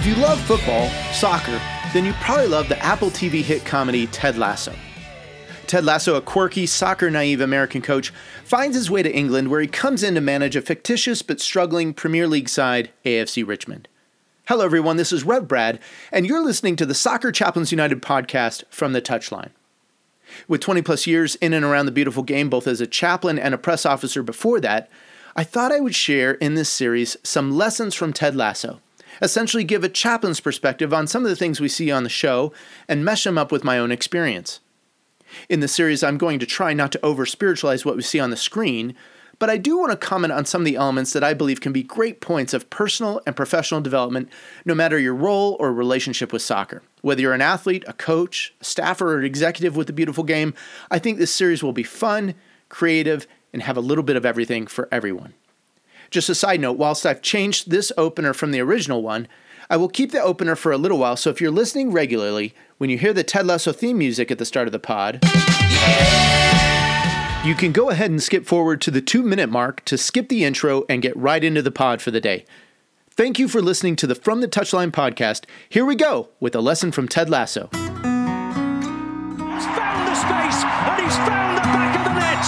If you love football, soccer, then you probably love the Apple TV hit comedy Ted Lasso. Ted Lasso, a quirky, soccer naive American coach, finds his way to England where he comes in to manage a fictitious but struggling Premier League side, AFC Richmond. Hello, everyone, this is Rev Brad, and you're listening to the Soccer Chaplains United podcast from the Touchline. With 20 plus years in and around the beautiful game, both as a chaplain and a press officer before that, I thought I would share in this series some lessons from Ted Lasso essentially give a chaplain's perspective on some of the things we see on the show and mesh them up with my own experience. In the series, I'm going to try not to over spiritualize what we see on the screen, but I do want to comment on some of the elements that I believe can be great points of personal and professional development, no matter your role or relationship with soccer. Whether you're an athlete, a coach, a staffer, or an executive with the beautiful game, I think this series will be fun, creative, and have a little bit of everything for everyone. Just a side note, whilst I've changed this opener from the original one, I will keep the opener for a little while, so if you're listening regularly, when you hear the Ted Lasso theme music at the start of the pod, you can go ahead and skip forward to the two minute mark to skip the intro and get right into the pod for the day. Thank you for listening to the From the Touchline podcast. Here we go with a lesson from Ted Lasso. He's found the space and he's found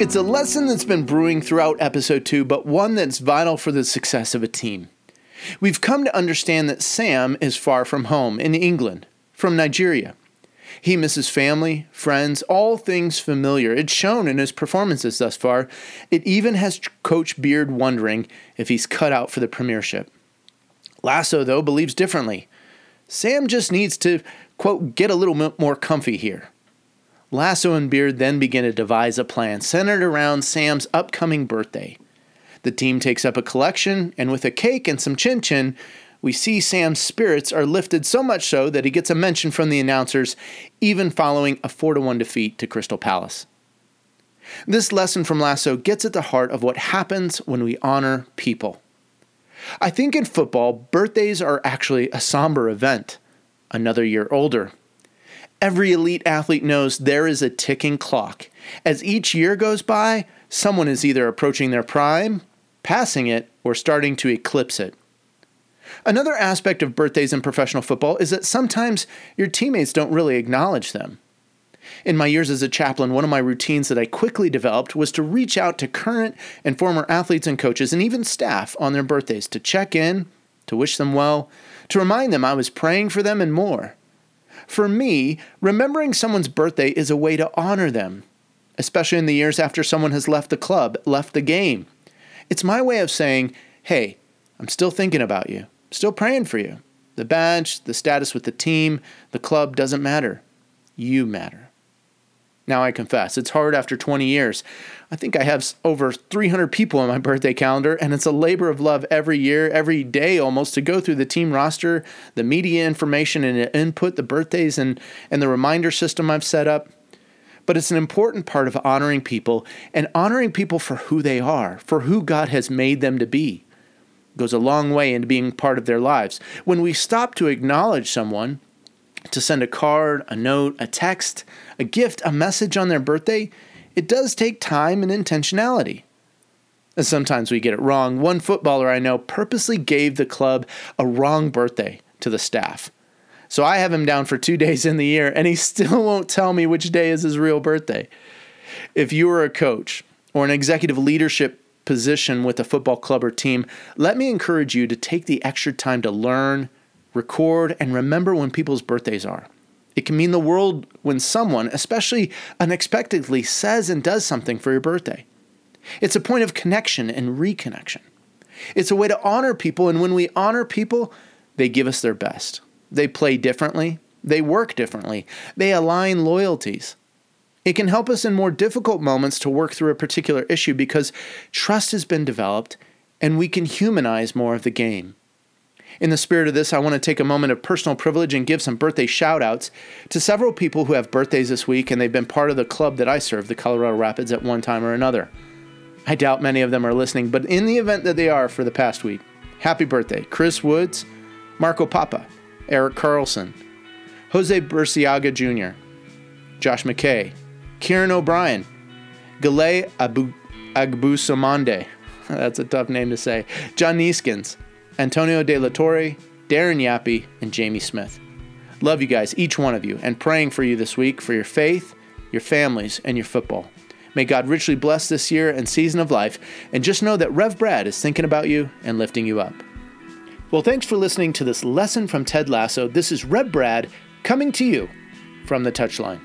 It's a lesson that's been brewing throughout episode 2, but one that's vital for the success of a team. We've come to understand that Sam is far from home in England, from Nigeria. He misses family, friends, all things familiar. It's shown in his performances thus far. It even has Coach Beard wondering if he's cut out for the premiership. Lasso, though, believes differently. Sam just needs to, quote, get a little more comfy here. Lasso and Beard then begin to devise a plan centered around Sam's upcoming birthday. The team takes up a collection, and with a cake and some chin chin, we see Sam's spirits are lifted so much so that he gets a mention from the announcers, even following a 4 1 defeat to Crystal Palace. This lesson from Lasso gets at the heart of what happens when we honor people. I think in football, birthdays are actually a somber event. Another year older, Every elite athlete knows there is a ticking clock. As each year goes by, someone is either approaching their prime, passing it, or starting to eclipse it. Another aspect of birthdays in professional football is that sometimes your teammates don't really acknowledge them. In my years as a chaplain, one of my routines that I quickly developed was to reach out to current and former athletes and coaches and even staff on their birthdays to check in, to wish them well, to remind them I was praying for them, and more. For me, remembering someone's birthday is a way to honor them, especially in the years after someone has left the club, left the game. It's my way of saying, hey, I'm still thinking about you, still praying for you. The badge, the status with the team, the club doesn't matter. You matter. Now I confess, it's hard after 20 years. I think I have over 300 people on my birthday calendar, and it's a labor of love every year, every day almost, to go through the team roster, the media information and input, the birthdays, and, and the reminder system I've set up. But it's an important part of honoring people and honoring people for who they are, for who God has made them to be. It goes a long way into being part of their lives. When we stop to acknowledge someone, to send a card, a note, a text, a gift, a message on their birthday, it does take time and intentionality. And sometimes we get it wrong. One footballer I know purposely gave the club a wrong birthday to the staff. So I have him down for two days in the year, and he still won't tell me which day is his real birthday. If you are a coach or an executive leadership position with a football club or team, let me encourage you to take the extra time to learn, record, and remember when people's birthdays are. It can mean the world when someone, especially unexpectedly, says and does something for your birthday. It's a point of connection and reconnection. It's a way to honor people, and when we honor people, they give us their best. They play differently, they work differently, they align loyalties. It can help us in more difficult moments to work through a particular issue because trust has been developed and we can humanize more of the game. In the spirit of this, I want to take a moment of personal privilege and give some birthday shout outs to several people who have birthdays this week and they've been part of the club that I serve, the Colorado Rapids, at one time or another. I doubt many of them are listening, but in the event that they are for the past week, happy birthday, Chris Woods, Marco Pappa, Eric Carlson, Jose Burciaga Jr., Josh McKay, Kieran O'Brien, Galay Abu Agbusamande, that's a tough name to say, John Neeskins, Antonio De La Torre, Darren Yappy, and Jamie Smith. Love you guys, each one of you, and praying for you this week for your faith, your families, and your football. May God richly bless this year and season of life, and just know that Rev Brad is thinking about you and lifting you up. Well, thanks for listening to this lesson from Ted Lasso. This is Rev Brad coming to you from the touchline.